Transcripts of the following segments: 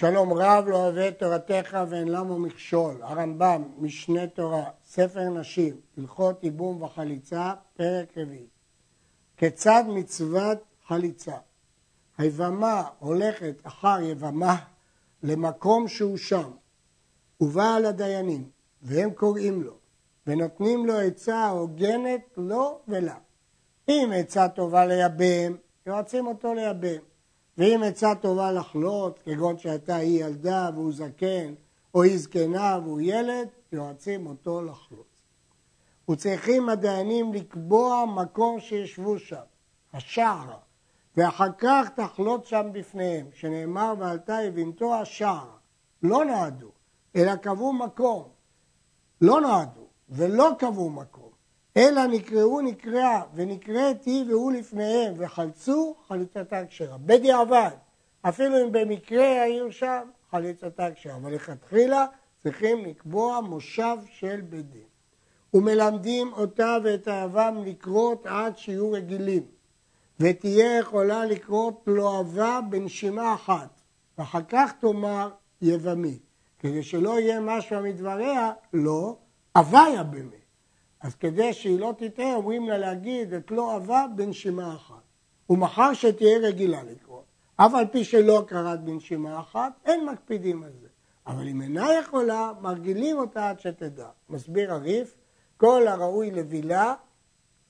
שלום רב לא אוהב את תורתך ואין למה מכשול. הרמב"ם, משנה תורה, ספר נשים, הלכות ייבום וחליצה, פרק רביעי. כיצד מצוות חליצה? היבמה הולכת אחר יבמה למקום שהוא שם, ובא על הדיינים, והם קוראים לו, ונותנים לו עצה הוגנת לו ולה. אם עצה טובה לייבם, יועצים אותו לייבם. ואם עצה טובה לחלות, כגון שהייתה היא ילדה והוא זקן, או היא זקנה והוא ילד, יועצים אותו לחלות. וצריכים הדיינים לקבוע מקום שישבו שם, השער, ואחר כך תחלות שם בפניהם, שנאמר ועלתה יבינתו השער. לא נועדו, אלא קבעו מקום. לא נועדו, ולא קבעו מקום. אלא נקראו נקראה, ונקראת היא והוא לפניהם, וחלצו, חליצתה כשרה. בדיעבד, אפילו אם במקרה היו שם, חליצתה כשרה. אבל לכתחילה צריכים לקבוע מושב של בית דין. ומלמדים אותה ואת היבם לקרות עד שיהיו רגילים, ותהיה יכולה לקרות לוהבה בנשימה אחת, ואחר כך תאמר יבמי, כדי שלא יהיה משהו מדבריה, לא, הוויה באמת. אז כדי שהיא לא תטעה, אומרים לה להגיד את לא אהבה בנשימה אחת. ומחר שתהיה רגילה לקרוא. אף על פי שלא קראת בנשימה אחת, אין מקפידים על זה. אבל אם אינה יכולה, מרגילים אותה עד שתדע. מסביר הריף, כל הראוי לבילה,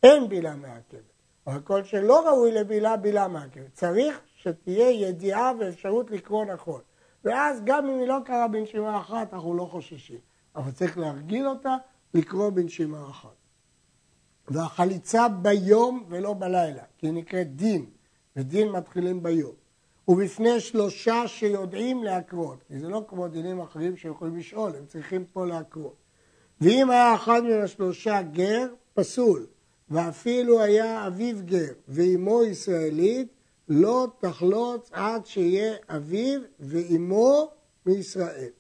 אין בילה מעכבת. אבל כל שלא ראוי לבילה, בילה מעכבת. צריך שתהיה ידיעה ואפשרות לקרוא נכון. ואז גם אם היא לא קרה בנשימה אחת, אנחנו לא חוששים. אבל צריך להרגיל אותה לקרוא בנשימה אחת. והחליצה ביום ולא בלילה, כי היא נקראת דין, ודין מתחילים ביום. ובפני שלושה שיודעים להקרות, כי זה לא כמו דינים אחרים שיכולים לשאול, הם צריכים פה להקרות. ואם היה אחד מן השלושה גר, פסול, ואפילו היה אביו גר ואימו ישראלית, לא תחלוץ עד שיהיה אביו ואימו מישראל.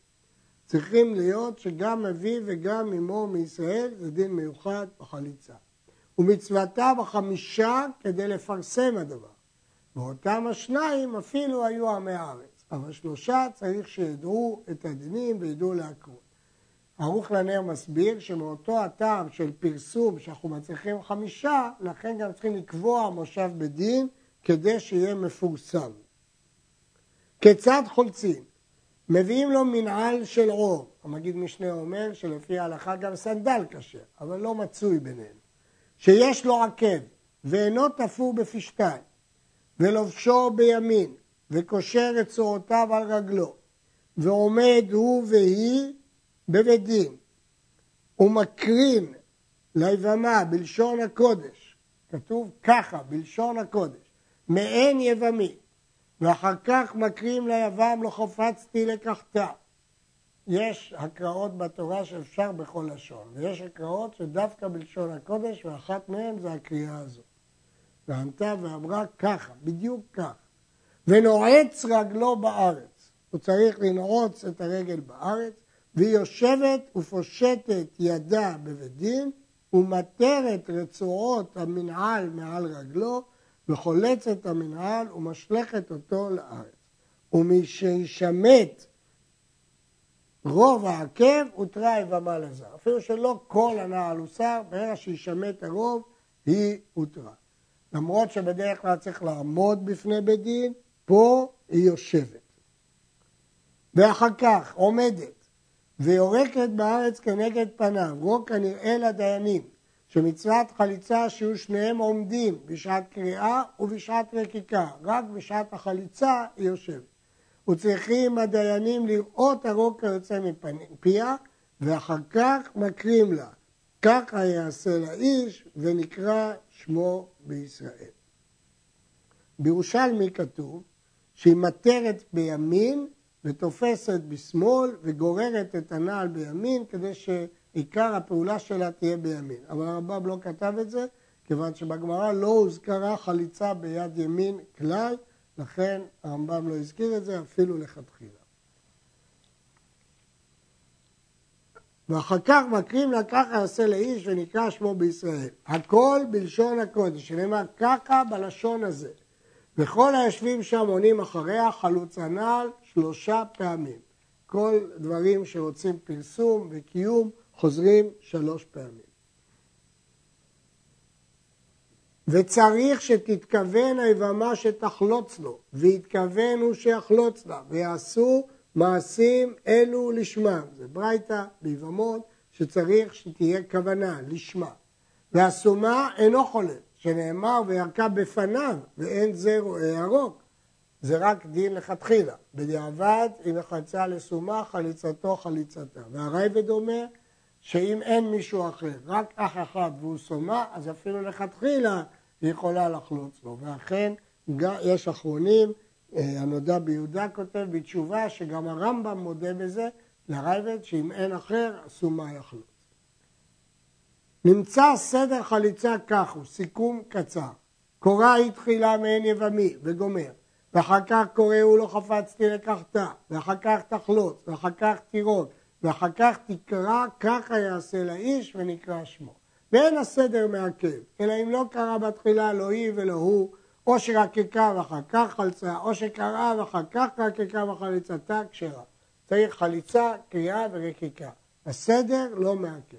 צריכים להיות שגם אביו וגם אמו מישראל זה דין מיוחד בחליצה. ומצוותה בחמישה כדי לפרסם הדבר. ואותם השניים אפילו היו עמי הארץ. אבל שלושה צריך שידעו את הדינים וידעו להקרות. ערוך לנר מסביר שמאותו הטעם של פרסום שאנחנו מצליחים חמישה, לכן גם צריכים לקבוע מושב בדין כדי שיהיה מפורסם. כיצד חולצים? מביאים לו מנעל של עור. המגיד משנה אומר שלפי ההלכה גם סנדל כשר, אבל לא מצוי ביניהם. שיש לו עקב ואינו תפור בפשתיים, ולובשו בימין, וקושר את צורותיו על רגלו, ועומד הוא והיא בבית דין, ומקרין ליבמה בלשון הקודש, כתוב ככה, בלשון הקודש, מעין יבמי, ואחר כך מקרים ליבם לא חפצתי לקחתה. יש הקראות בתורה שאפשר בכל לשון, ויש הקראות שדווקא בלשון הקודש, ואחת מהן זה הקריאה הזאת. וענתה ואמרה ככה, בדיוק כך. ונועץ רגלו בארץ. הוא צריך לנעוץ את הרגל בארץ, והיא יושבת ופושטת ידה בבית דין, ומטרת רצועות המנעל מעל רגלו, וחולצת המנהל ומשלכת אותו לארץ. ומשישמט רוב העקב הותרה יבמה לזר. אפילו שלא כל הנעל הוסר, ברגע שישמט הרוב היא הותרה. למרות שבדרך כלל צריך לעמוד בפני בית דין, פה היא יושבת. ואחר כך עומדת ויורקת בארץ כנגד פניו, רוק הנראה לדיינים, שמצוות חליצה שיהיו שניהם עומדים בשעת קריאה ובשעת רקיקה, רק בשעת החליצה היא יושבת. וצריכים הדיינים לראות הרוק היוצא מפיה, ואחר כך מקרים לה. ככה יעשה לאיש ונקרא שמו בישראל. בירושלמי כתוב שהיא מטרת בימין ותופסת בשמאל וגוררת את הנעל בימין כדי ש... עיקר הפעולה שלה תהיה בימין. אבל הרמב"ם לא כתב את זה, כיוון שבגמרא לא הוזכרה חליצה ביד ימין כלל, לכן הרמב"ם לא הזכיר את זה אפילו לכתחילה. ואחר כך מקרים לה ככה יעשה לאיש ונקרא שמו בישראל. הכל בלשון הקודש, שנאמר ככה בלשון הזה. וכל היושבים שם עונים אחריה חלוץ הנעל שלושה פעמים. כל דברים שרוצים פרסום וקיום חוזרים שלוש פעמים. וצריך שתתכוון היבמה שתחלוץ לו, ויתכוון הוא שיחלוץ לה, ויעשו מעשים אלו לשמם. זה ברייתא ביבמות שצריך שתהיה כוונה, לשמה. והסומה אינו חולף, שנאמר וירקה בפניו ואין זה רואה ירוק. זה רק דין לכתחילה. בדיעבד, אם החלצה לסומה, חליצתו חליצתה. והרייבד אומר שאם אין מישהו אחר, רק אח אחד והוא סומה, אז אפילו לכתחילה היא יכולה לחלוץ לו. ואכן, יש אחרונים, אה, הנודע ביהודה כותב בתשובה שגם הרמב"ם מודה בזה לרייבד, שאם אין אחר, הסומה יחלוץ. נמצא סדר חליצה כך הוא, סיכום קצר. קורא היא תחילה מעין יבמי וגומר, ואחר כך קורא הוא לא חפצתי לקחתה, ואחר כך תחלוץ, ואחר כך תירוק, ואחר כך תקרא, ככה יעשה לאיש ונקרא שמו. ואין הסדר מעכב, אלא אם לא קרא בתחילה לא היא ולא הוא, או שרקקה ואחר כך חלצה, או שקראה ואחר כך רקקה וחליצתה כשרה. צריך חליצה, קריאה ורקיקה. הסדר לא מעכב.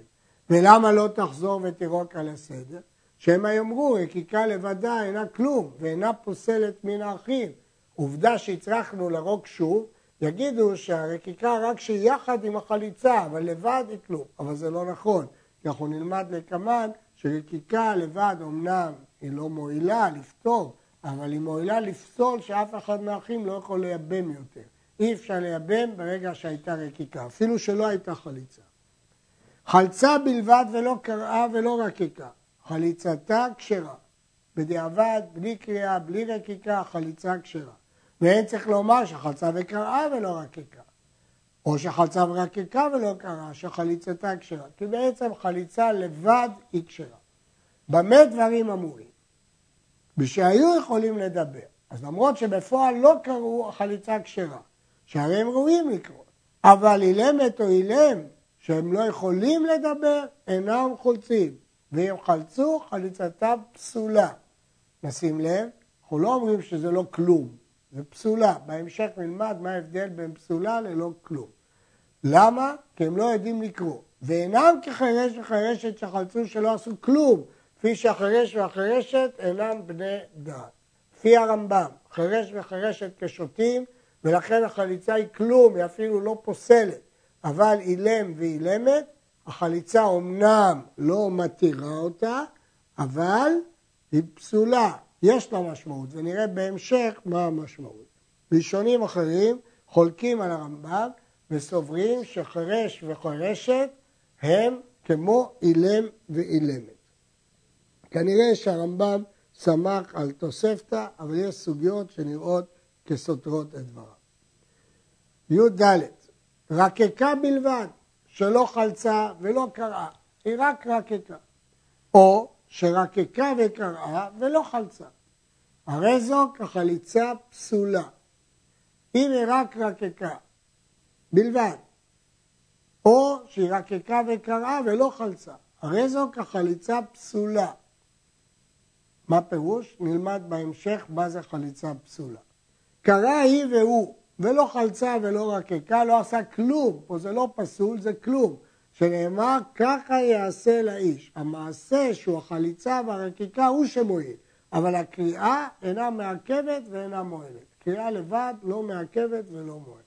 ולמה לא תחזור ותירוק על הסדר? שמא יאמרו, רקיקה לבדה אינה כלום ואינה פוסלת מן האחים. עובדה שהצלחנו לרוק שוב, יגידו שהרקיקה רק שהיא יחד עם החליצה, אבל לבד היא כלום. אבל זה לא נכון. אנחנו נלמד לקמן שרקיקה לבד אמנם היא לא מועילה לפתור, אבל היא מועילה לפסול שאף אחד מהאחים לא יכול לייבם יותר. אי אפשר לייבם ברגע שהייתה רקיקה, אפילו שלא הייתה חליצה. חלצה בלבד ולא קראה ולא רקיקה, חליצתה כשרה. בדיעבד, בלי קריאה, בלי רקיקה, חליצה כשרה. ואין צריך לומר שחלצה וקראה ולא רקיקה. או שחלצה ורקיקה ולא קראה, שחליצתה כשרה. כי בעצם חליצה לבד היא כשרה. במה דברים אמורים? ושהיו יכולים לדבר. אז למרות שבפועל לא קראו החליצה כשרה, שהרי הם ראויים לקרוא, אבל אילמת או אילם, שהם לא יכולים לדבר, אינם חולצים. ואם חלצו, חליצתם פסולה. נשים לב, אנחנו לא אומרים שזה לא כלום, זה פסולה. בהמשך נלמד מה ההבדל בין פסולה ללא כלום. למה? כי הם לא יודעים לקרוא. ואינם כחירש וחירשת שחלצו שלא עשו כלום, כפי שהחירש והחירשת אינם בני דעת. לפי הרמב"ם, חירש וחירשת כשוטים, ולכן החליצה היא כלום, היא אפילו לא פוסלת. אבל אילם ואילמת, החליצה אומנם לא מתירה אותה, אבל היא פסולה, יש לה משמעות, ונראה בהמשך מה המשמעות. ראשונים אחרים חולקים על הרמב"ם וסוברים שחירש וחירשת הם כמו אילם ואילמת. כנראה שהרמב"ם סמך על תוספתא, אבל יש סוגיות שנראות כסותרות את דבריו. י"ד רקקה בלבד, שלא חלצה ולא קראה, היא רק רקקה. או שרקקה וקראה ולא חלצה. הרי זו כחליצה פסולה. אם היא רק רקקה בלבד, או שהיא רקקה וקראה ולא חלצה, הרי זו כחליצה פסולה. מה פירוש? נלמד בהמשך מה זה חליצה פסולה. קרא היא והוא ולא חלצה ולא רקקה, לא עשה כלום, פה זה לא פסול, זה כלום. שנאמר, ככה יעשה לאיש. המעשה שהוא החליצה והרקיקה הוא שמועיל, אבל הקריאה אינה מעכבת ואינה מועלת. קריאה לבד לא מעכבת ולא מועלת.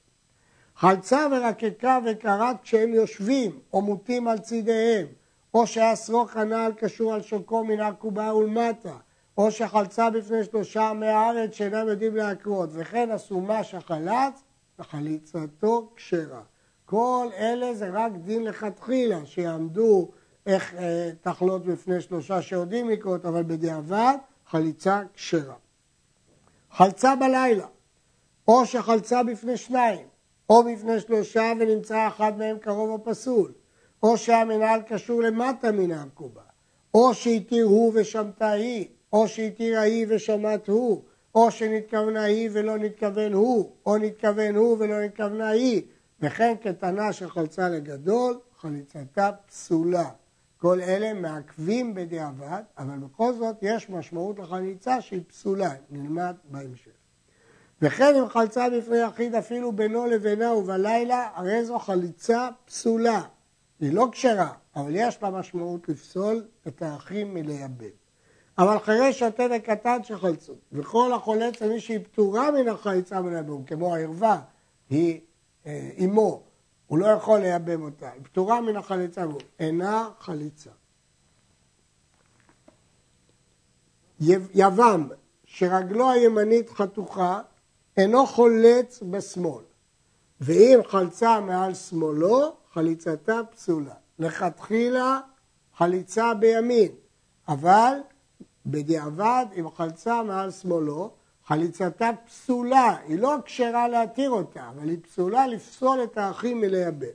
חלצה ורקקה וקרת כשהם יושבים או מוטים על צידיהם, או שהשרוך הנעל קשור על שוקו מן הקובה ולמטה, או שחלצה בפני שלושה עמי הארץ שאינם יודעים להקרות, וכן אסומה שחלץ, וחליצתו כשרה. כל אלה זה רק דין לכתחילה, שיעמדו איך אה, תחלות בפני שלושה שיודעים לקרות, אבל בדיעבד חליצה כשרה. חלצה בלילה, או שחלצה בפני שניים, או בפני שלושה ונמצא אחד מהם קרוב או פסול, או שהמנהל קשור למטה מן העקובה, או שהתיר הוא ושמתה היא, או שהתירה היא ושמעת הוא, או שנתכוונה היא ולא נתכוון הוא, או נתכוון הוא ולא נתכוונה היא, וכן קטנה שחלצה לגדול, חליצתה פסולה. כל אלה מעכבים בדיעבד, אבל בכל זאת יש משמעות לחליצה שהיא פסולה, נלמד בהמשך. וכן אם חלצה בפני יחיד אפילו בינו לבינה ובלילה, הרי זו חליצה פסולה. היא לא כשרה, אבל יש לה משמעות לפסול את האחים מלייבם. אבל חירש שוטה וקטן שחלצו, וכל החולץ על מי שהיא פטורה מן החליצה הבום, כמו הערווה, היא אה, אמו, הוא לא יכול לייבם אותה, היא פטורה מן החליצה, אינה חליצה. יבם שרגלו הימנית חתוכה אינו חולץ בשמאל, ואם חלצה מעל שמאלו, חליצתה פסולה. לכתחילה חליצה בימין, אבל בדיעבד אם חלצה מעל שמאלו, חליצתה פסולה, היא לא כשרה להתיר אותה, אבל היא פסולה לפסול את האחים מלייבם.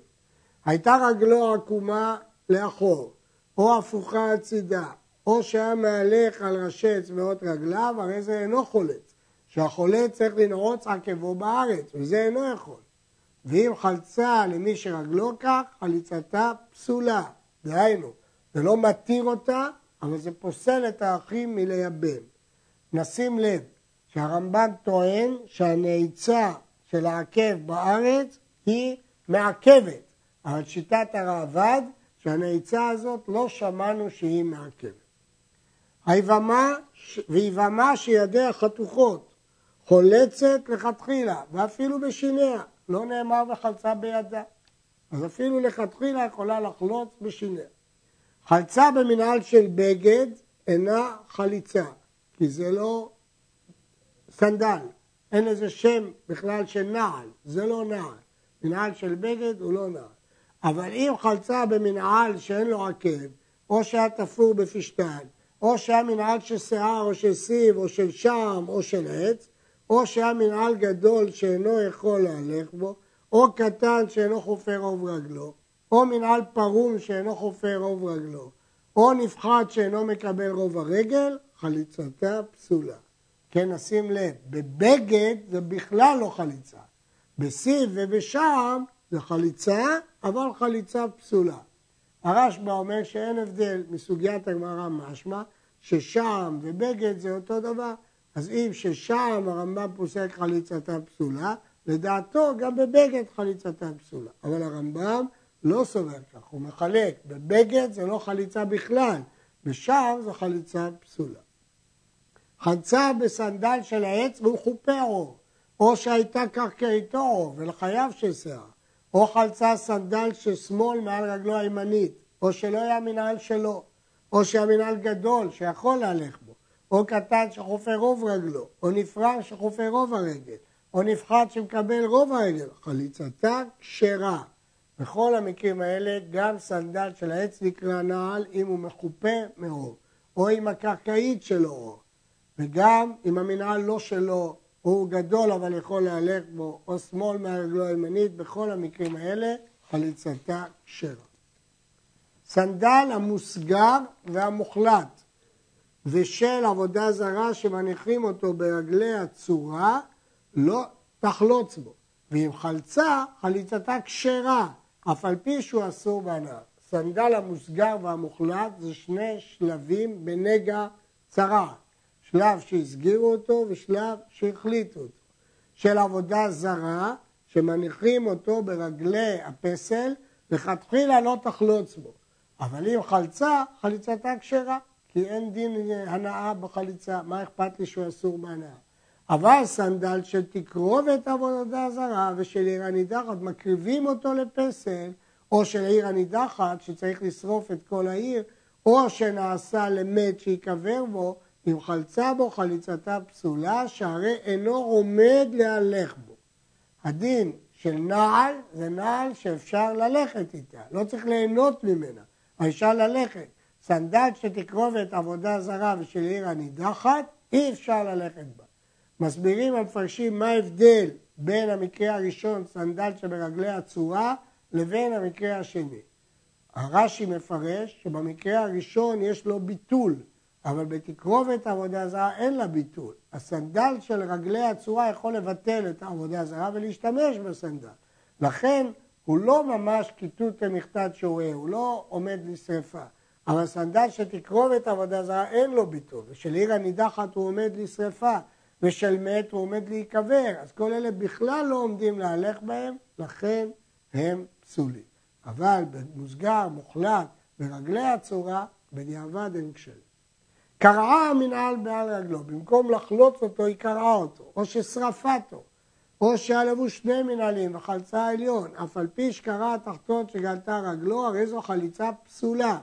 הייתה רגלו עקומה לאחור, או הפוכה הצידה, או שהיה מהלך על ראשי אצבעות רגליו, הרי זה אינו חולץ. שהחולץ צריך לנעוץ עקבו בארץ, וזה אינו יכול. ואם חלצה למי שרגלו כך, חליצתה פסולה. דהיינו, זה לא מתיר אותה, אבל זה פוסל את האחים מלייבם. נשים לב שהרמב"ם טוען שהנעיצה של העקב בארץ היא מעכבת, אבל שיטת הראב"ד שהנעיצה הזאת לא שמענו שהיא מעכבת. היבמה ויבמה שידיה חתוכות, חולצת לכתחילה, ואפילו בשיניה, לא נאמר וחלצה בידה. אז אפילו לכתחילה יכולה לחלוץ בשיניה. חלצה במנהל של בגד אינה חליצה, כי זה לא סנדל, אין לזה שם בכלל של נעל, זה לא נעל. מנהל של בגד הוא לא נעל. אבל אם חלצה במנהל שאין לו עקב, או שהיה תפור בפשתן, או שהיה מנהל של שיער או של סיב או של שם או של עץ, או שהיה מנהל גדול שאינו יכול להלך בו, או קטן שאינו חופר רוב רגלו, או מנהל פרום שאינו חופר רוב רגלו, או נפחת שאינו מקבל רוב הרגל, חליצתה פסולה. כן, נשים לב, בבגד זה בכלל לא חליצה. בסיב ובשם זה חליצה, אבל חליצה פסולה. הרשב"א אומר שאין הבדל מסוגיית הגמרא משמע, ששם ובגד זה אותו דבר. אז אם ששם הרמב"ם פוסק חליצתה פסולה, לדעתו גם בבגד חליצתה פסולה. אבל הרמב"ם לא סובר כך, הוא מחלק, בבגד זה לא חליצה בכלל, בשם זה חליצה פסולה. חלצה בסנדל של העץ והוא חופה עור, או שהייתה קרקעיתו עור ולחייו של שיער, או חלצה סנדל של שמאל מעל רגלו הימנית, או שלא היה מנהל שלו, או שהמנהל גדול שיכול להלך בו, או קטן שחופה רוב רגלו, או נפרע שחופה רוב הרגל, או נפחת שמקבל רוב הרגל, חליצתה כשרה. בכל המקרים האלה גם סנדל של העץ נקרא נעל אם הוא מחופה מאור, או עם הקרקעית שלו אור, וגם אם המנהל לא שלו, הוא גדול אבל יכול להלך בו, או שמאל מהרגלו הימנית, בכל המקרים האלה חליצתה כשרה. סנדל המוסגר והמוחלט ושל עבודה זרה שמניחים אותו ברגלי הצורה, לא תחלוץ בו. ואם חלצה, חליצתה כשרה, אף על פי שהוא אסור בהנאה. סנדל המוסגר והמוחלט זה שני שלבים בנגע צרה. שלב שהסגירו אותו ושלב שהחליטו אותו. של עבודה זרה, שמניחים אותו ברגלי הפסל, לכתחילה לא תחלוץ בו. אבל אם חלצה, חליצתה כשרה, כי אין דין הנאה בחליצה, מה אכפת לי שהוא אסור בהנאה? אבל סנדל של תקרובת עבודה זרה ושל עיר הנידחת, מקריבים אותו לפסל, או של עיר הנידחת, שצריך לשרוף את כל העיר, או שנעשה למת שיקבר בו, אם חלצה בו חליצתה פסולה, שהרי אינו עומד להלך בו. הדין של נעל זה נעל שאפשר ללכת איתה, לא צריך ליהנות ממנה, אפשר ללכת. סנדל שתקרובת עבודה זרה ושל עיר הנידחת, אי אפשר ללכת בה. מסבירים המפרשים מה ההבדל בין המקרה הראשון, סנדל שברגלי הצורה, לבין המקרה השני. הרש"י מפרש שבמקרה הראשון יש לו ביטול, אבל בתקרובת עבודה זרה אין לה ביטול. הסנדל של רגלי הצורה יכול לבטל את העבודה הזרה ולהשתמש בסנדל. לכן הוא לא ממש כיתות למכתת שועה, הוא לא עומד לשרפה. אבל סנדל של תקרובת עבודה זרה אין לו ביטול, ושל עיר הנידחת הוא עומד לשרפה. ושל מת הוא עומד להיקבר, אז כל אלה בכלל לא עומדים להלך בהם, לכן הם פסולים. אבל במוסגר מוחלט ברגלי הצורה, בדיעבד הם כשרים. קרעה המנהל בעל רגלו, במקום לחלוץ אותו היא קרעה אותו, או ששרפתו, או שעלבו שני מנהלים וחלצה העליון, אף על פי שקרע התחתון שגלתה רגלו, הרי זו חליצה פסולה,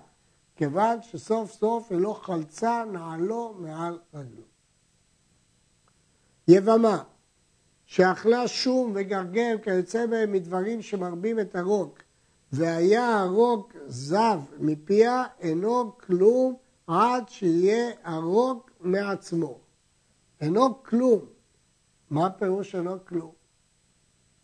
כיוון שסוף סוף היא לא חלצה נעלו מעל רגלו. יבמה, שאכלה שום וגרגר כיוצא בהם מדברים שמרבים את הרוק, והיה הרוק זב מפיה, אינו כלום עד שיהיה הרוק מעצמו. אינו כלום. מה פירוש אינו כלום?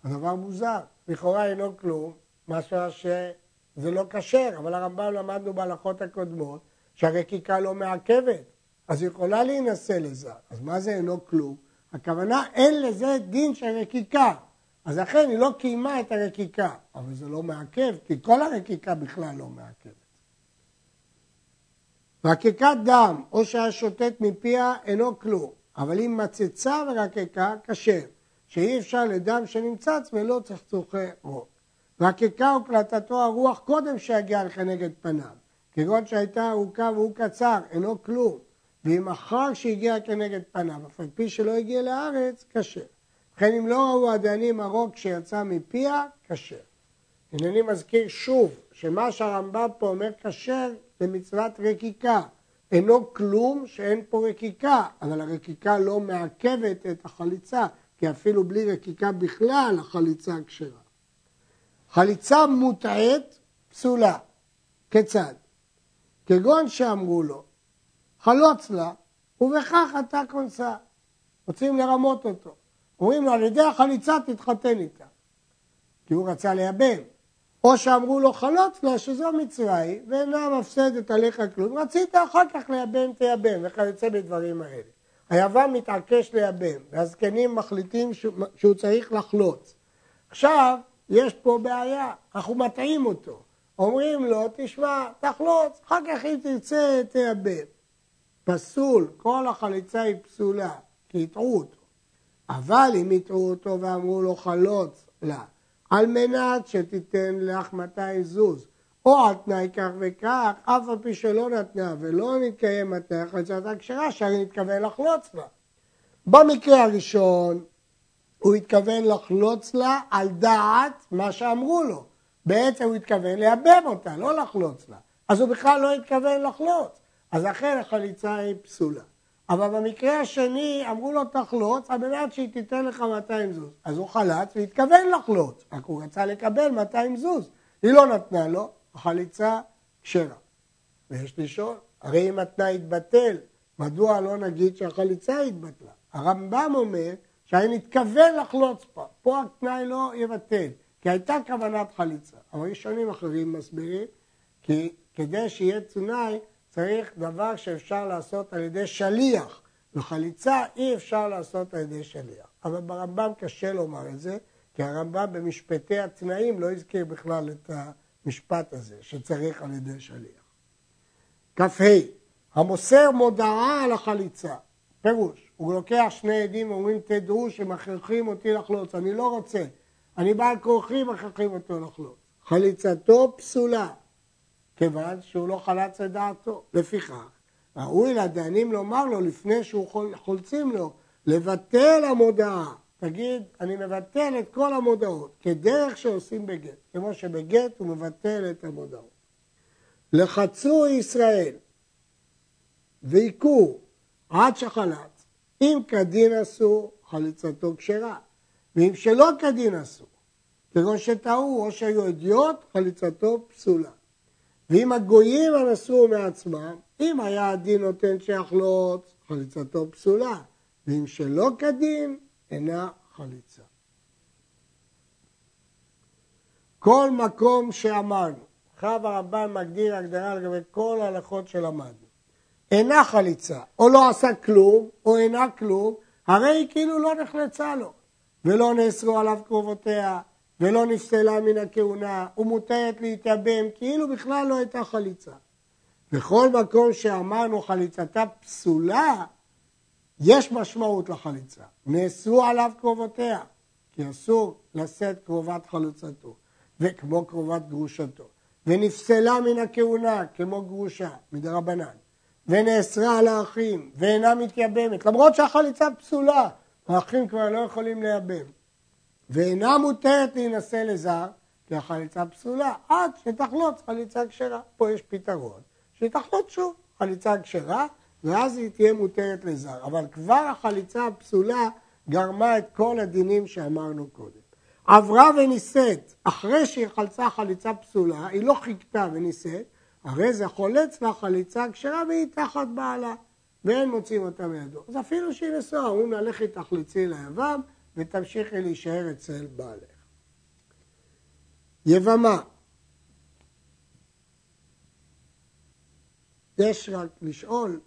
הדבר מוזר. לכאורה אינו כלום, משהו שזה לא כשר, אבל הרמב"ם למדנו בהלכות הקודמות שהרקיקה לא מעכבת, אז היא יכולה להינשא לזה. אז מה זה אינו כלום? הכוונה אין לזה דין של רקיקה. אז לכן היא לא קיימה את הרקיקה, אבל זה לא מעכב, כי כל הרקיקה בכלל לא מעכבת. רקיקת דם או שהיה שוטט מפיה אינו כלום, אבל אם מצצה ורקקה, כשר, שאי אפשר לדם שנמצץ ולא צחצוחי רוק. רקקה וקלטתו הרוח קודם שיגיע כנגד פניו, כגון שהייתה ארוכה והוא קצר, אינו כלום, ואם אחר שהגיע כנגד פניו, אף על פי שלא הגיע לארץ, כשר. וכן אם לא ראו הדיינים הרוק שיצא מפיה, כשר. הנני מזכיר שוב, שמה שהרמב"ם פה אומר כשר זה מצוות רקיקה. אינו כלום שאין פה רקיקה, אבל הרקיקה לא מעכבת את החליצה, כי אפילו בלי רקיקה בכלל החליצה כשרה. חליצה מוטעית פסולה. כיצד? כגון שאמרו לו, חלוץ לה, ובכך אתה כונסה. רוצים לרמות אותו. אומרים לו, על ידי החליצה תתחתן איתה. כי הוא רצה לייבם. או שאמרו לו חלוץ לה שזו מצווה היא ואינה מפסדת עליך כלום, רצית אחר כך לייבם תייבם וכיוצא בדברים האלה. היוון מתעקש לייבם והזקנים מחליטים שהוא צריך לחלוץ. עכשיו יש פה בעיה, אנחנו מטעים אותו. אומרים לו, תשמע, תחלוץ, אחר כך אם תרצה תייבם. פסול, כל החליצה היא פסולה, כי הטעו אותו. אבל אם הטעו אותו ואמרו לו חלוץ לה, על מנת שתיתן לך 200 זוז, או על תנאי כך וכך, אף על פי שלא נתנה ולא נתקיים התנאי החלצת כשרה, שהרי נתכוון לחלוץ לה. במקרה הראשון, הוא התכוון לחלוץ לה על דעת מה שאמרו לו. בעצם הוא התכוון לייבם אותה, לא לחלוץ לה. אז הוא בכלל לא התכוון לחלוץ. אז לכן החליצה היא פסולה. אבל במקרה השני אמרו לו תחלוץ על מנת שהיא תיתן לך 200 זוז. אז הוא חלץ והתכוון לחלוץ, רק הוא רצה לקבל 200 זוז. היא לא נתנה לו, החליצה כשרה. ויש לשאול, הרי אם התנאי התבטל, מדוע לא נגיד שהחליצה התבטלה? הרמב"ם אומר שאני מתכוון לחלוץ פה, פה התנאי לא יבטל, כי הייתה כוונת חליצה. אבל ראשונים אחרים מסבירים, כי כדי שיהיה תנאי צריך דבר שאפשר לעשות על ידי שליח, וחליצה אי אפשר לעשות על ידי שליח. אבל ברמב"ם קשה לומר את זה, כי הרמב"ם במשפטי התנאים לא הזכיר בכלל את המשפט הזה, שצריך על ידי שליח. כ"ה, המוסר מודעה על החליצה, פירוש, הוא לוקח שני עדים ואומרים תדעו שמכריחים אותי לחלוץ, אני לא רוצה, אני בעל כורחי מכריחים אותו לחלוץ. חליצתו פסולה, כיוון שהוא לא חלץ את דעתו. לפיכך, ראוי לדיינים לומר לו לפני שהוא חולצים לו, לבטל המודעה. תגיד, אני מבטל את כל המודעות, כדרך שעושים בגט. כמו שבגט הוא מבטל את המודעות. לחצו ישראל והיכו עד שחלץ. אם כדין עשו, חליצתו כשרה. ואם שלא כדין עשו, כגון שטעו או שהיו אדיוט, חליצתו פסולה. ואם הגויים הנסו מעצמם, אם היה הדין נותן שיחלוץ, חליצתו פסולה, ואם שלא כדין, אינה חליצה. כל מקום שאמרנו, חב הרמב"ן מגדיר הגדרה לגבי כל ההלכות שלמדנו, אינה חליצה, או לא עשה כלום, או אינה כלום, הרי היא כאילו לא נחלצה לו, ולא נאסרו עליו קרובותיה, ולא נפסלה מן הכהונה, ומותרת להתייבם, כאילו בכלל לא הייתה חליצה. בכל מקום שאמרנו חליצתה פסולה, יש משמעות לחליצה, נאסרו עליו קרובותיה, כי אסור לשאת קרובת חלוצתו, וכמו קרובת גרושתו, ונפסלה מן הכהונה כמו גרושה, מדרבנן, ונאסרה על האחים, ואינה מתייבמת, למרות שהחליצה פסולה, האחים כבר לא יכולים לייבם, ואינה מותרת להינשא לזר, כי החליצה פסולה, עד שתחלוץ חליצה כשרה. פה יש פתרון, שתחלוץ שוב חליצה כשרה, ואז היא תהיה מותרת לזר. אבל כבר החליצה הפסולה גרמה את כל הדינים שאמרנו קודם. עברה ונישאת, אחרי שהיא חלצה חליצה פסולה, היא לא חיכתה ונישאת, הרי זה חולץ לה חליצה כשרה והיא תחת בעלה, ואין מוצאים אותה מידו. אז אפילו שהיא נשואה, הוא נלך איתך לצי ליבם, ותמשיכי להישאר אצל בעלך. יבמה יש רק לשאול,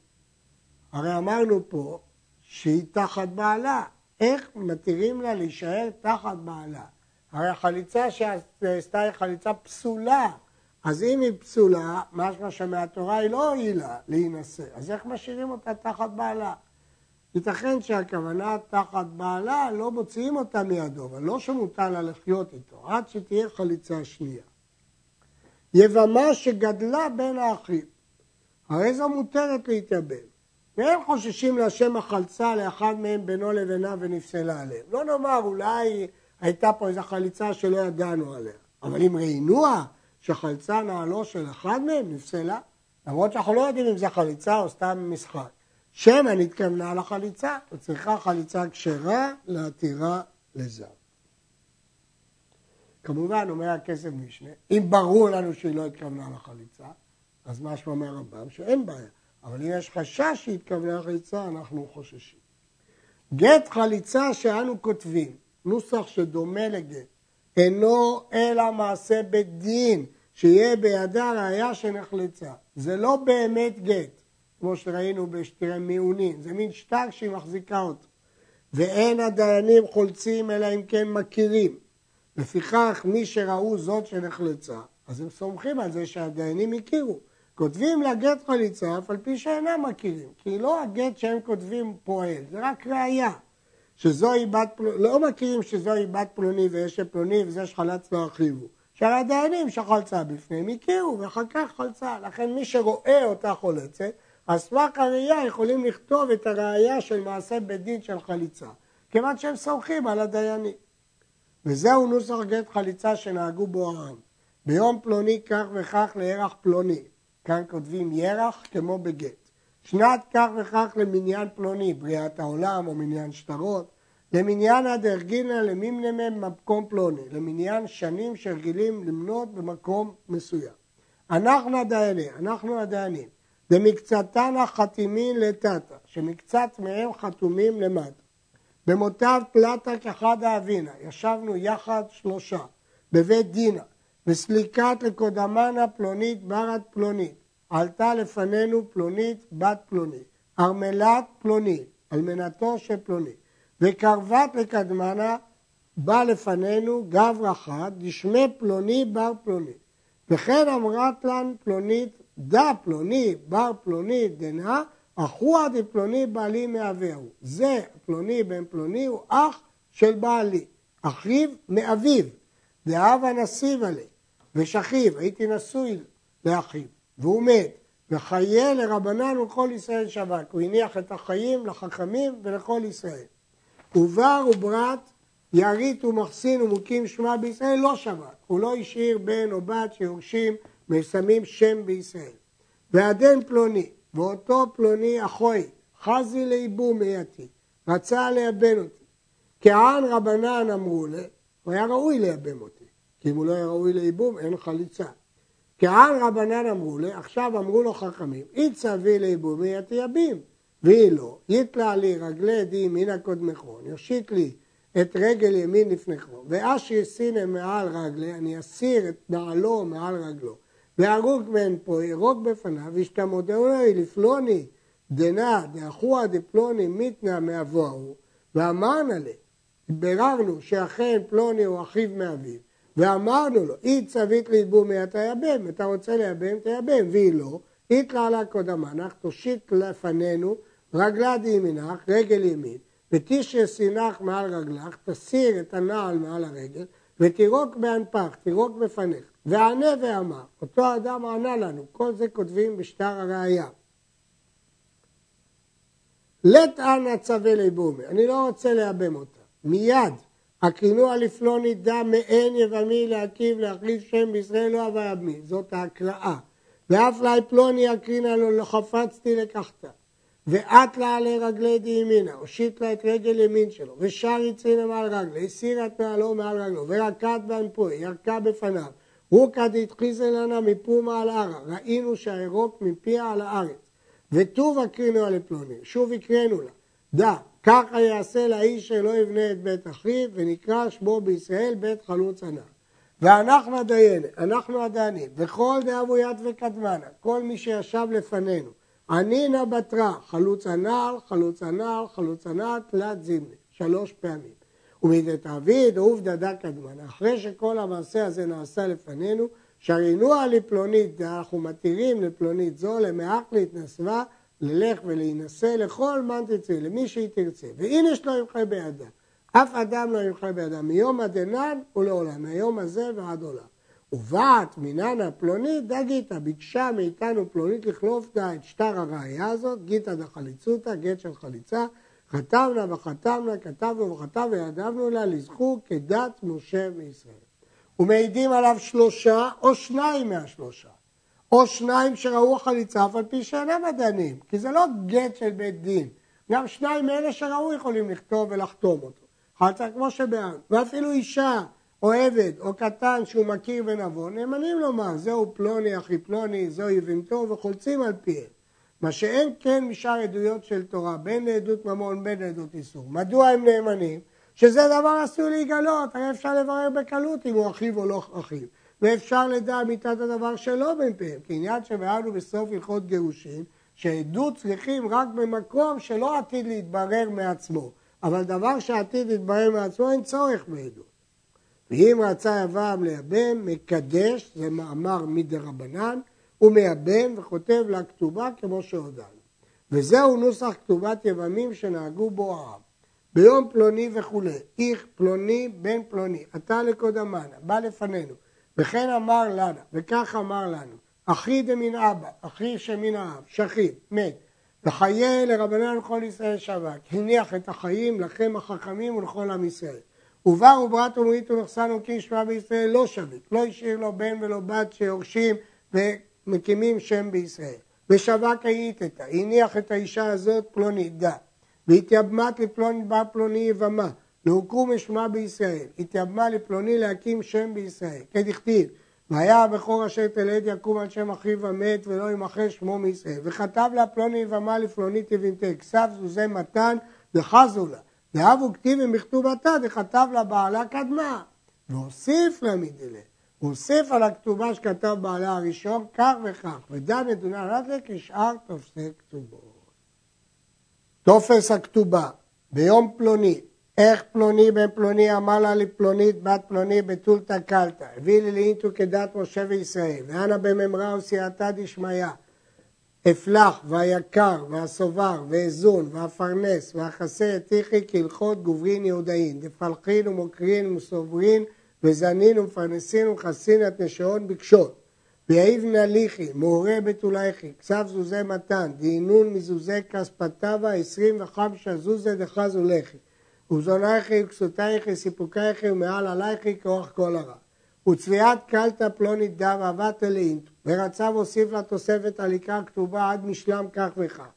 הרי אמרנו פה שהיא תחת בעלה, איך מתירים לה להישאר תחת בעלה? הרי החליצה שעשתה היא חליצה פסולה, אז אם היא פסולה, משמע שמהתורה היא לא הועילה להינשא, אז איך משאירים אותה תחת בעלה? ייתכן שהכוונה תחת בעלה, לא מוציאים אותה מידו, אבל לא שמותר לה לחיות איתו, עד שתהיה חליצה שנייה. יבמה שגדלה בין האחים, הרי זו מותרת להתייבם, והם חוששים להשם החלצה לאחד מהם בינו לבינה ונפסלה עליהם. לא נאמר, אולי הייתה פה איזו חליצה שלא ידענו עליה, אבל אם ראינוה שחלצה נעלו של אחד מהם, נפסלה, למרות שאנחנו לא יודעים אם זה חליצה או סתם משחק. שמא נתכוונה לחליצה, וצריכה חליצה כשרה להתירה לזר. כמובן, אומר הכסף משנה, אם ברור לנו שהיא לא התכוונה לחליצה, אז מה שאומר הרמב"ם, שאין בעיה. אבל אם יש חשש שהיא התכוונה לחליצה, אנחנו חוששים. גט חליצה שאנו כותבים, נוסח שדומה לגט, אינו אלא מעשה בית דין, שיהיה בידה ראיה שנחלצה. זה לא באמת גט. כמו שראינו בשתירי מיונים, זה מין שטר שהיא מחזיקה אותו. ואין הדיינים חולצים אלא אם כן מכירים. לפיכך מי שראו זאת שנחלצה, אז הם סומכים על זה שהדיינים הכירו. כותבים לה גט חליצה אף על פי שאינם מכירים, כי לא הגט שהם כותבים פועל, זה רק ראייה. שזוהי בת פלוני, לא מכירים שזוהי בת פלוני ויש פלוני וזה שחלץ לא אחיבו. שהרי הדיינים שחלצה בפניהם הכירו ואחר כך חלצה, לכן מי שרואה אותה חולצת על סמך הראייה יכולים לכתוב את הראייה של מעשה בית דין של חליצה, כיוון שהם סומכים על הדיינים. וזהו נוסח גט חליצה שנהגו בו העם. ביום פלוני כך וכך לירח פלוני. כאן כותבים ירח כמו בגט. שנת כך וכך למניין פלוני, בריאת העולם או מניין שטרות. למניין הדרגינא למימנמי במקום פלוני, למניין שנים שרגילים למנות במקום מסוים. אנחנו הדיינים, אנחנו הדיינים, במקצתן החתימין לטאטה, שמקצת מהם חתומים למטה. במותיו פלטה כחד האבינה, ישבנו יחד שלושה, בבית דינה, וסליקת לקודמנה פלונית ברת פלונית, עלתה לפנינו פלונית בת פלונית, ארמלת פלונית, אלמנתו של פלונית, וקרבת לקדמנה בא לפנינו גב חד, דשמי פלוני בר פלוני. וכן אמרת לן פלונית דה פלוני, בר פלוני, דנה, אחוה דפלוני בעלי מאביהו. זה פלוני בן פלוני הוא אח של בעלי, אחיו מאביו, דאב הנסיב עלי, ושכיב, הייתי נשוי לאחיו, והוא מת, וחיה לרבנן ולכל ישראל שבת. הוא הניח את החיים לחכמים ולכל ישראל. ובר וברת, ירית ומחסין ומוקים שמע בישראל לא שבת. הוא לא השאיר בן או בת שיורשים ושמים שם בישראל. ועדן פלוני, ואותו פלוני אחוי, חזי לאיבום הייתי, רצה לייבם אותי. כען רבנן אמרו לה, הוא היה ראוי לייבם אותי, כי אם הוא לא היה ראוי לייבום אין חליצה. כען רבנן אמרו לה, עכשיו אמרו לו חכמים, אי צבי לייבום הייתי יבים, והיא לא, יתלה לי רגלי די מן הקודמכון, יושיט לי את רגל ימין לפניכם, ואשר יסינם מעל רגלי, אני אסיר את נעלו מעל רגלו. והרוג בן פה, ירוג בפניו, וישתמודהו לי לפלוני, דנא, דאחוה דפלוני מיתנא מאבוהו, ואמרנה לי, ביררנו שאכן פלוני הוא אחיו מאביו, ואמרנו לו, אי צווית ליבום אתה יבם, אתה רוצה לייבם, תייבם, והיא לא, אית לה קודמנך, תושיט לפנינו, רגלה דימינך, רגל ימין, ותשרה סינך מעל רגלך, תסיר את הנעל מעל הרגל, ותירוק באנפך, תירוק בפניך. וענה ואמר, אותו אדם ענה לנו, כל זה כותבים בשטר הראייה. לט אנא צווה ליבומי, אני לא רוצה לייבם אותה. מיד הקרינוע לפלוני דם מעין יבמי להקיב להחליף שם בישראל לא הווה יבמי, זאת ההקראה. ואף לה פלוני יקרינה לו לא חפצתי לקחתה. ואת לה עלי רגלי די ימינה, הושיט לה את רגל ימין שלו, ושר יצרינה מעל רגלה, הסירה את נעלו מעל רגלו, ורקד באנפוי, ירקה בפניו. הוא כדתחיזן לנה מפומה על ערה, ראינו שהירוק מפיה על הארץ. וטוב הקרינו על פלוני, שוב הקראנו לה. דע, ככה יעשה לאיש שלא יבנה את בית אחיו, ונקרא שמו בישראל בית חלוץ ענן. ואנחנו הדיינת, אנחנו הדיינים, וכל דאבו יד וקדמנה, כל מי שישב לפנינו, ענינא בתרא, חלוץ הנעל, חלוץ הנעל, חלוץ הנעל, תלת זימנה, שלוש פעמים. ומדתעביד עובדא דא קדמנה, אחרי שכל המעשה הזה נעשה לפנינו, שרינוע לפלונית, אנחנו מתירים לפלונית זו למאח להתנסווה, ללך ולהינשא לכל מן תצא, למי שהיא תרצה. יש לו ימחה בידה, אף אדם לא ימחה בידה, מיום הדנן ולעולם, מהיום הזה ועד עולם. ובאת מננה פלונית דגיתא, ביקשה מאיתנו פלונית לחלוף דה את שטר הראייה הזאת, גיתא דחליצותא, גט של חליצה, חתמנה וחתמנה, כתבנו וכתב וידבנו לה לזכור כדת משה מישראל. ומעידים עליו שלושה או שניים מהשלושה. או שניים שראו חליצה אף על פי שאינם מדענים, כי זה לא גט של בית דין. גם שניים מאלה שראו יכולים לכתוב ולחתום אותו. חלצה כמו שבעם. ואפילו אישה או עבד או קטן שהוא מכיר ונבון, נאמנים לומר, זהו פלוני אחי פלוני, זהו יבימתו וחולצים על פיהם. מה שאין כן משאר עדויות של תורה, בין לעדות ממון בין לעדות איסור. מדוע הם נאמנים? שזה דבר אסור להיגלות, הרי אפשר לברר בקלות אם הוא אחיו או לא אחיו. ואפשר לדע אמיתת הדבר שלא בין פיהם, כי עניין שבאנו בסוף הלכות גירושין, שעדות צריכים רק במקום שלא עתיד להתברר מעצמו, אבל דבר שעתיד להתברר מעצמו אין צורך בעדות. ואם רצה יבם לייבם, מקדש, זה מאמר מדרבנן, הוא מייבם וכותב לה כתובה כמו שהודענו. וזהו נוסח כתובת יבמים שנהגו בו העם. ביום פלוני וכולי, איך פלוני בן פלוני, אתה לקודמנה, בא לפנינו, וכן אמר לנו, וכך אמר לנו, אחי דמין אבא, אחי שמין האב, שכיב, מת, וחיי לרבנן כל ישראל שווק, הניח את החיים לכם החכמים ולכל עם ישראל. ובר וברת ומרית ומחסן וכי ישמע בישראל לא שווה, לא השאיר לו בן ולא בת שיורשים ומקימים שם בישראל. ושווק היית הניח את האישה הזאת פלונית דה, והתייבמת לפלוני בר פלוני יבמה, להוכרו משמע בישראל, התייבמה לפלוני להקים שם בישראל, כדכתיב, והיה הבכור אשר תלד יקום על שם אחיו המת ולא ימחה שמו מישראל, וכתב לה פלוני יבמה לפלוני תבנתה, כסף זוזה מתן וחזו לה, ואבו כתיבים בכתובתה דכתב לה בעלה קדמה, והוסיף לה מדלה, הוא הוסיף על הכתובה שכתב בעלה הראשון כך וכך, ודן נתונה רדלה כשאר תופסי כתובות. טופס הכתובה ביום פלוני, איך פלוני בן פלוני אמר לה לפלונית בת פלוני בתולתא קלתא, הביא לי לאינטו כדת משה וישראל, ואנא בממרה וסייעתא דשמיא, אפלח והיקר והסובר ואזון והפרנס והחסה יתיחי כהלכות גוברין יהודאין, דפלחין ומוקרין וסוברין וזנין ומפרנסין ומכסין את נשאון בקשות. ויעיב נליכי, מעורה בתולייכי, כסף זוזי מתן, דהינון מזוזי כספתבה, עשרים וחמשה זוזי דחזו לחי. ובזונייכי וכסותייכי, סיפוקייכי ומעל עלייכי כאורך כל הרע. וצביעת קלתא פלונית דם אבת אלאינטו, ורצה והוסיף לה תוספת על עיקר כתובה עד משלם כך וכך.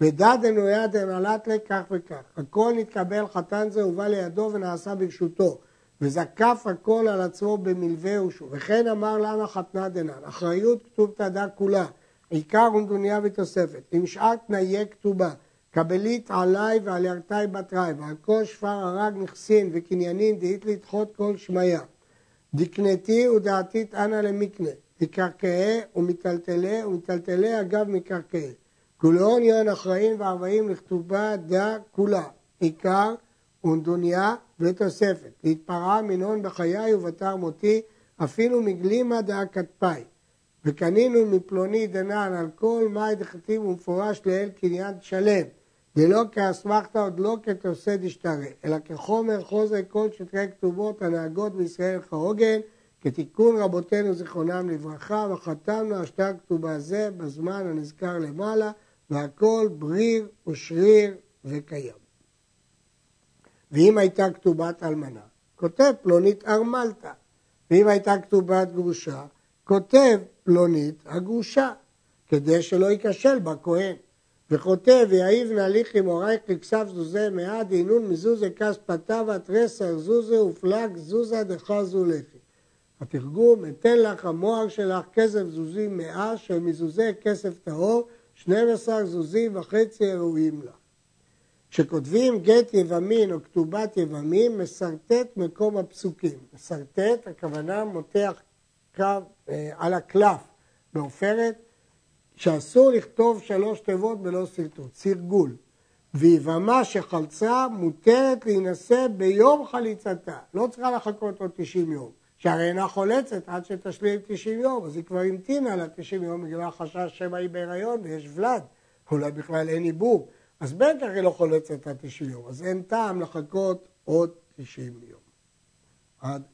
ודד אנויה דנלת לכך וכך. הכל נתקבל חתן זה ובא לידו ונעשה ברשותו. וזקף הכל על עצמו במלווה ושוב. וכן אמר למה חתנה דנן, אחריות כתוב תדה כולה, עיקר ונדוניה ותוספת, עם שאר תנאי כתובה, קבלית עלי ועל ירתי בתרי, ועל כל שפר הרג נכסין וקניינין דהית לדחות כל שמיה. דקנתי ודעתית אנא למקנה, דקרקעי ומיטלטלי ומיטלטלי אגב מקרקעי. כולון יון אחראין וארבעים לכתובה דה כולה, עיקר ונדוניה ותוספת. להתפרעה מנון בחיי ובתר מותי, אפילו מגלימה כתפי. וקנינו מפלוני דנן על כל מאי דכתיב ומפורש לאל קניין שלם. ולא כאסמכתא עוד לא כתוסי דשתרא, אלא כחומר חוזר כל שטרי כתובות הנהגות בישראל כהוגן, כתיקון רבותינו זיכרונם לברכה, וחתמנו על שטר כתובה זה בזמן הנזכר למעלה, והכל בריר ושריר וקיים. ואם הייתה כתובת אלמנה, כותב פלונית ארמלתא, ואם הייתה כתובת גרושה, כותב פלונית הגרושה, כדי שלא ייכשל בכהן. וכותב, ויעיב נהליך עם הורייך לכסף זוזה מאה דהינון מזוזה כס פתבה תרסר זוזה ופלג זוזה דחזו לפי. התרגום, אתן לך המוהר שלך כסף זוזי מאה של מזוזי כסף טהור, 12 זוזים וחצי ראויים לך. כשכותבים גט יבמין או כתובת יבמין, מסרטט מקום הפסוקים. מסרטט, הכוונה מותח קו אה, על הקלף בעופרת, שאסור לכתוב שלוש תיבות בלא שרטוט, סרגול. ויבמה שחלצה מותרת להינשא ביום חליצתה, לא צריכה לחכות עוד 90 יום, שהרי אינה חולצת עד שתשלים 90 יום, אז היא כבר המתינה ל-90 יום בגלל החשש שמא היא בהיריון ויש ולד, אולי בכלל אין עיבור, אז בטח היא לא חולצת עד 90 יום, אז אין טעם לחכות עוד 90 יום. עד.